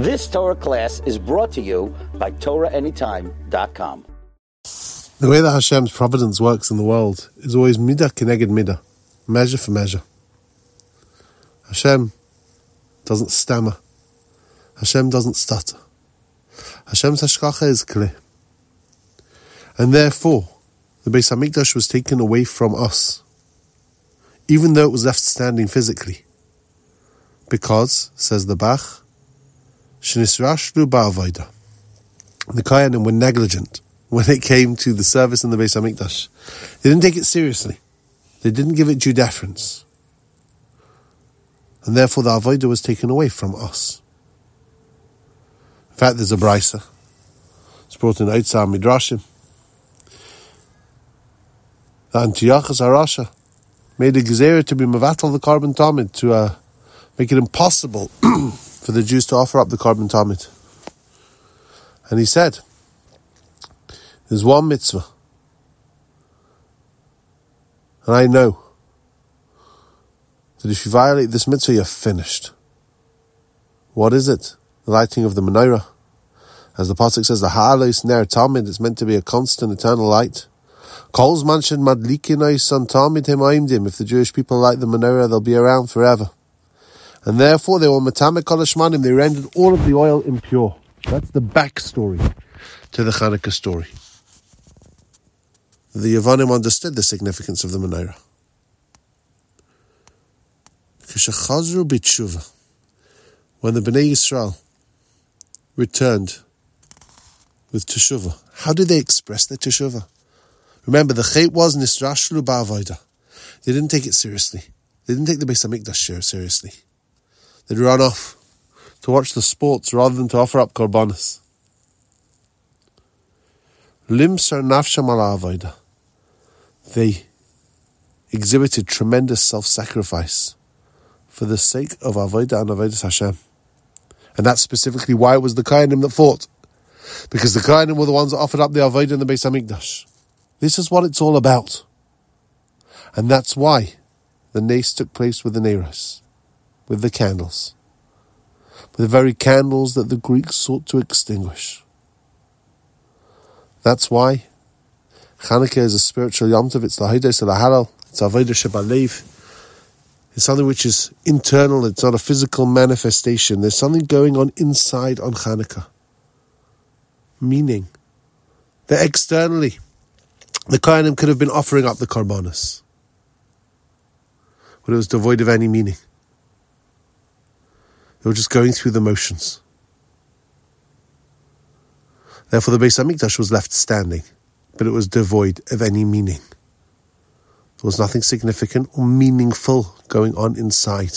This Torah class is brought to you by TorahAnytime.com. The way that Hashem's providence works in the world is always midah keneged midah, measure for measure. Hashem doesn't stammer. Hashem doesn't stutter. Hashem's hashgacha is clear. And therefore, the Beis Hamikdash was taken away from us, even though it was left standing physically. Because, says the Bach. The Kohanim were negligent when it came to the service in the Beis Hamikdash. They didn't take it seriously. They didn't give it due deference. And therefore the Avodah was taken away from us. In fact, there's a brisa. It's brought in Eitzah Midrashim. That Antiochus HaRasha made a gezerah to be mevatel the korban tamid to uh, make it impossible for the Jews to offer up the korban tamid. And he said, there's one mitzvah. And I know that if you violate this mitzvah, you're finished. What is it? The lighting of the menorah. As the Pasuk says, the Ha'alos Ner Tamid is meant to be a constant, eternal light. Kols Manshin Madlikinai San Tamid Him If the Jewish people light the menorah, they'll be around forever. And therefore, they were Matamek Kolashmanim, they rendered all of the oil impure. That's the backstory to the Hanukkah story. The Yavanim understood the significance of the menorah. When the Bnei Yisrael returned with teshuvah, how did they express their teshuvah? Remember, the chait was nisrashlu ba'avoida. They didn't take it seriously. They didn't take the Beis Hamikdash seriously. They'd run off to watch the sports rather than to offer up korbanos. Limser nafsham ala They exhibited tremendous self-sacrifice for the sake of avodah and avodah Hashem. And that's specifically why it was the Kohanim that fought. Because the Kohanim were the ones that offered up the avodah in the Beis Hamikdash. This is what it's all about. And that's why the nace took place with the Neros, with the candles with the very candles that the Greeks sought to extinguish. That's why Hanukkah is a spiritual Yom Tov. It's the the Halal. It's Avodah Shebalev. It's something which is internal. It's not a physical manifestation. There's something going on inside on Hanukkah. Meaning that externally, the Kohanim could have been offering up the korbanos, but it was devoid of any meaning. They were just going through the motions. Therefore, the Beis Hamikdash was left standing, but it was devoid of any meaning. There was nothing significant or meaningful going on inside.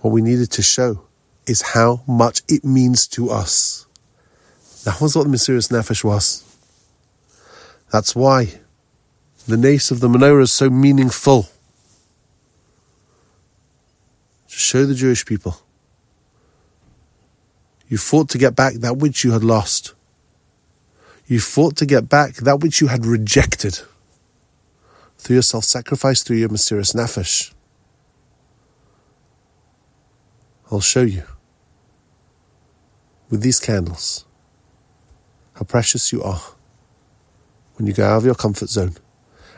What we needed to show is how much it means to us. That was what the Mesiras Nefesh was. That's why the nace of the menorah is so meaningful to show the Jewish people. You fought to get back that which you had lost. You fought to get back that which you had rejected through your self sacrifice, through your Mesiras Nefesh. I'll show you with these candles how precious you are when you go out of your comfort zone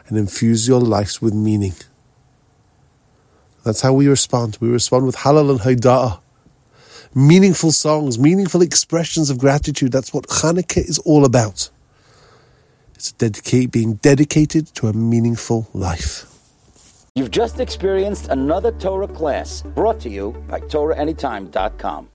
and infuse your lives with meaning. That's how we respond. We respond with halal and haida'ah. Meaningful songs, meaningful expressions of gratitude. That's what Hanukkah is all about. It's dedicate, being dedicated to a meaningful life. You've just experienced another Torah class brought to you by TorahAnytime.com.